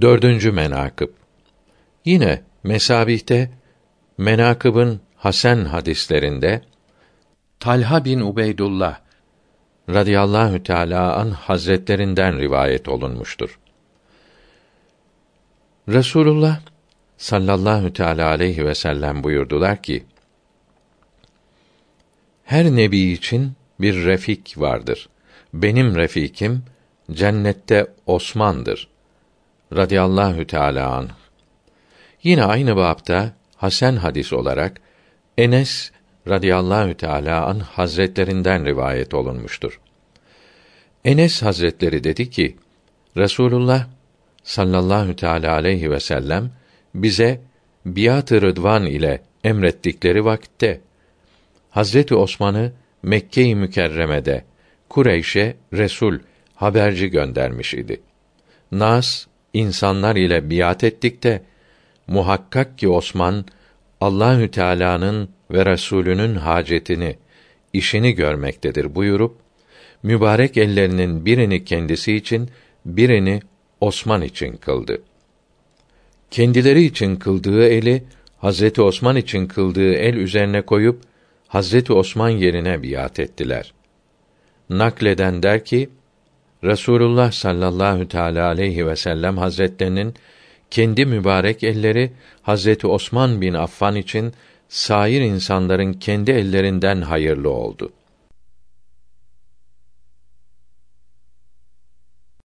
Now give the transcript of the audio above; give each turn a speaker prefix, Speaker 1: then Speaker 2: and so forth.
Speaker 1: Dördüncü menakıb Yine mesabihte menakıbın hasen hadislerinde Talha bin Ubeydullah radıyallahu teala an hazretlerinden rivayet olunmuştur. Resulullah sallallahu teala aleyhi ve sellem buyurdular ki: Her nebi için bir refik vardır. Benim refikim cennette Osman'dır. Radıyallahu teala anh. Yine aynı bapta hasen hadis olarak Enes radıyallahu teala an hazretlerinden rivayet olunmuştur. Enes Hazretleri dedi ki: Resulullah sallallahu teala aleyhi ve sellem bize biat-ı rıdvan ile emrettikleri vakitte Hazreti Osman'ı Mekke-i Mükerreme'de Kureyş'e Resul haberci göndermiş idi. Nas insanlar ile biat ettik de muhakkak ki Osman Allahü Teala'nın ve Resulünün hacetini, işini görmektedir buyurup mübarek ellerinin birini kendisi için, birini Osman için kıldı. Kendileri için kıldığı eli Hazreti Osman için kıldığı el üzerine koyup Hazreti Osman yerine biat ettiler. Nakleden der ki Resulullah sallallahu teala aleyhi ve sellem Hazretlerinin kendi mübarek elleri Hazreti Osman bin Affan için sair insanların kendi ellerinden hayırlı oldu.